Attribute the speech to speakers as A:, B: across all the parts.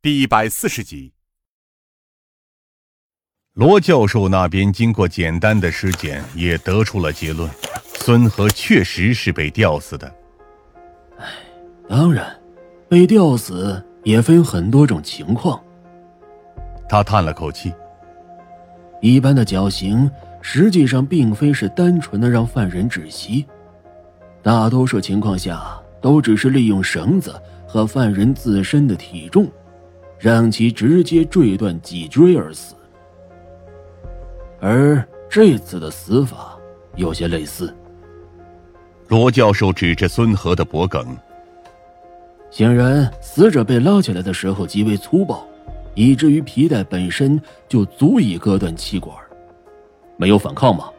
A: 第一百四十集，
B: 罗教授那边经过简单的尸检，也得出了结论：孙和确实是被吊死的。
C: 唉，当然，被吊死也分很多种情况。
B: 他叹了口气。
C: 一般的绞刑实际上并非是单纯的让犯人窒息，大多数情况下都只是利用绳子和犯人自身的体重。让其直接坠断脊椎而死，而这次的死法有些类似。
B: 罗教授指着孙和的脖颈，
C: 显然死者被拉起来的时候极为粗暴，以至于皮带本身就足以割断气管。没有反抗吗？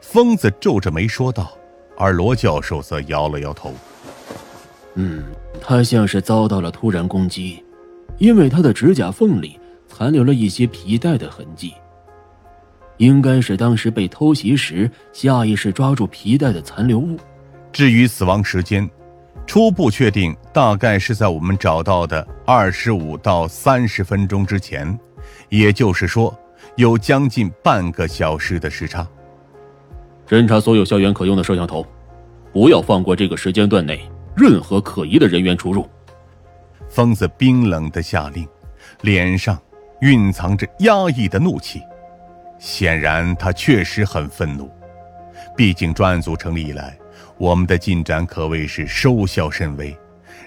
B: 疯子皱着眉说道，而罗教授则摇了摇头。
C: 嗯，他像是遭到了突然攻击。因为他的指甲缝里残留了一些皮带的痕迹，应该是当时被偷袭时下意识抓住皮带的残留物。
B: 至于死亡时间，初步确定大概是在我们找到的二十五到三十分钟之前，也就是说，有将近半个小时的时差。
C: 侦查所有校园可用的摄像头，不要放过这个时间段内任何可疑的人员出入。
B: 疯子冰冷的下令，脸上蕴藏着压抑的怒气，显然他确实很愤怒。毕竟专案组成立以来，我们的进展可谓是收效甚微。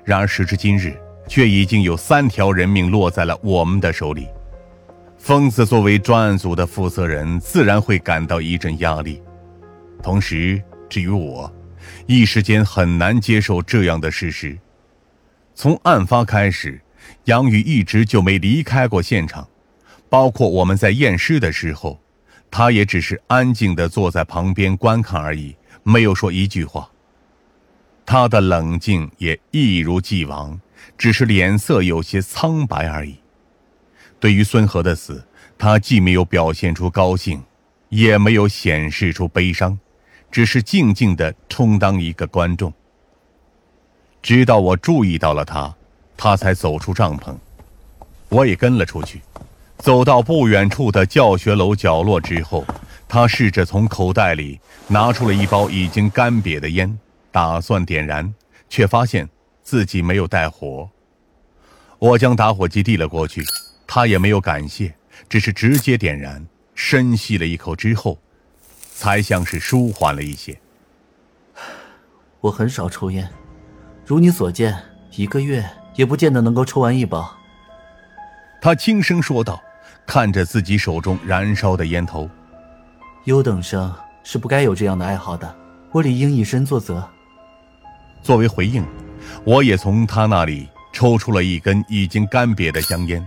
B: 然而时至今日，却已经有三条人命落在了我们的手里。疯子作为专案组的负责人，自然会感到一阵压力。同时，至于我，一时间很难接受这样的事实。从案发开始，杨宇一直就没离开过现场，包括我们在验尸的时候，他也只是安静的坐在旁边观看而已，没有说一句话。他的冷静也一如既往，只是脸色有些苍白而已。对于孙和的死，他既没有表现出高兴，也没有显示出悲伤，只是静静的充当一个观众。直到我注意到了他，他才走出帐篷，我也跟了出去。走到不远处的教学楼角落之后，他试着从口袋里拿出了一包已经干瘪的烟，打算点燃，却发现自己没有带火。我将打火机递了过去，他也没有感谢，只是直接点燃，深吸了一口之后，才像是舒缓了一些。
D: 我很少抽烟。如你所见，一个月也不见得能够抽完一包。
B: 他轻声说道，看着自己手中燃烧的烟头。
D: 优等生是不该有这样的爱好的，我理应以身作则。
B: 作为回应，我也从他那里抽出了一根已经干瘪的香烟，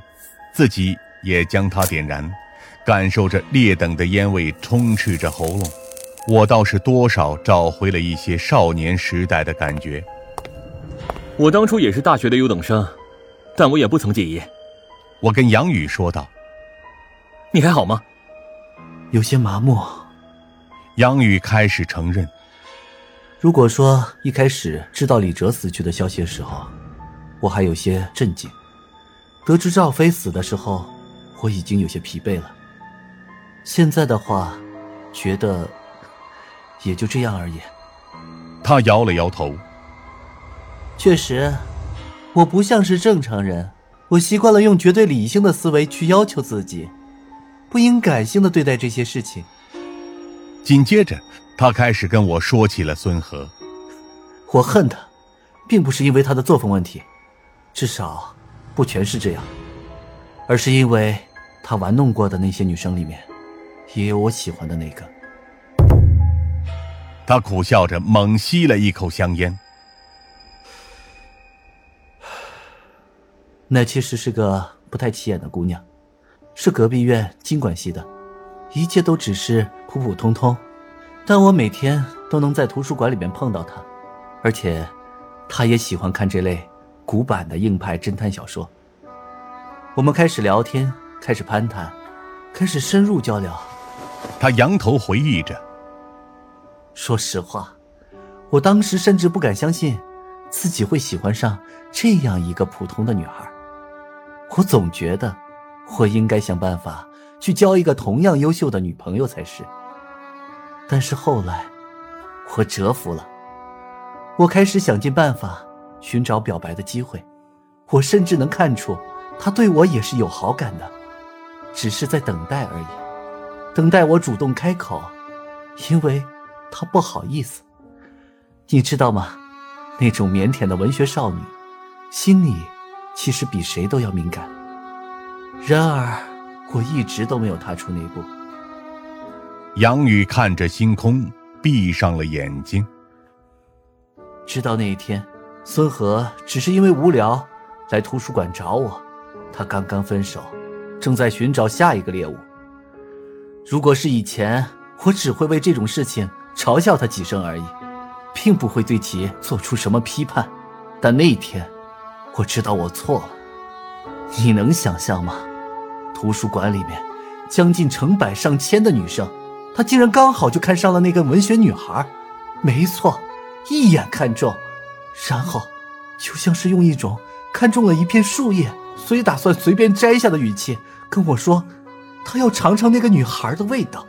B: 自己也将它点燃，感受着劣等的烟味充斥着喉咙，我倒是多少找回了一些少年时代的感觉。
E: 我当初也是大学的优等生，但我也不曾介意。
B: 我跟杨宇说道：“
E: 你还好吗？”
D: 有些麻木。
B: 杨宇开始承认：“
D: 如果说一开始知道李哲死去的消息的时候，我还有些震惊；得知赵飞死的时候，我已经有些疲惫了。现在的话，觉得也就这样而已。”
B: 他摇了摇头。
D: 确实，我不像是正常人。我习惯了用绝对理性的思维去要求自己，不应感性的对待这些事情。
B: 紧接着，他开始跟我说起了孙和。
D: 我恨他，并不是因为他的作风问题，至少不全是这样，而是因为他玩弄过的那些女生里面，也有我喜欢的那个。
B: 他苦笑着，猛吸了一口香烟。
D: 那其实是个不太起眼的姑娘，是隔壁院经管系的，一切都只是普普通通，但我每天都能在图书馆里面碰到她，而且，她也喜欢看这类古板的硬派侦探小说。我们开始聊天，开始攀谈，开始深入交流。
B: 他仰头回忆着。
D: 说实话，我当时甚至不敢相信，自己会喜欢上这样一个普通的女孩。我总觉得我应该想办法去交一个同样优秀的女朋友才是。但是后来，我折服了，我开始想尽办法寻找表白的机会。我甚至能看出，他对我也是有好感的，只是在等待而已，等待我主动开口，因为他不好意思。你知道吗？那种腼腆的文学少女，心里其实比谁都要敏感。然而，我一直都没有踏出那一步。
B: 杨宇看着星空，闭上了眼睛。
D: 直到那一天，孙和只是因为无聊。来图书馆找我，他刚刚分手，正在寻找下一个猎物。如果是以前，我只会为这种事情嘲笑他几声而已，并不会对其做出什么批判。但那一天，我知道我错了。你能想象吗？图书馆里面将近成百上千的女生，他竟然刚好就看上了那个文学女孩。没错，一眼看中，然后就像是用一种。看中了一片树叶，所以打算随便摘下的语气跟我说，他要尝尝那个女孩的味道。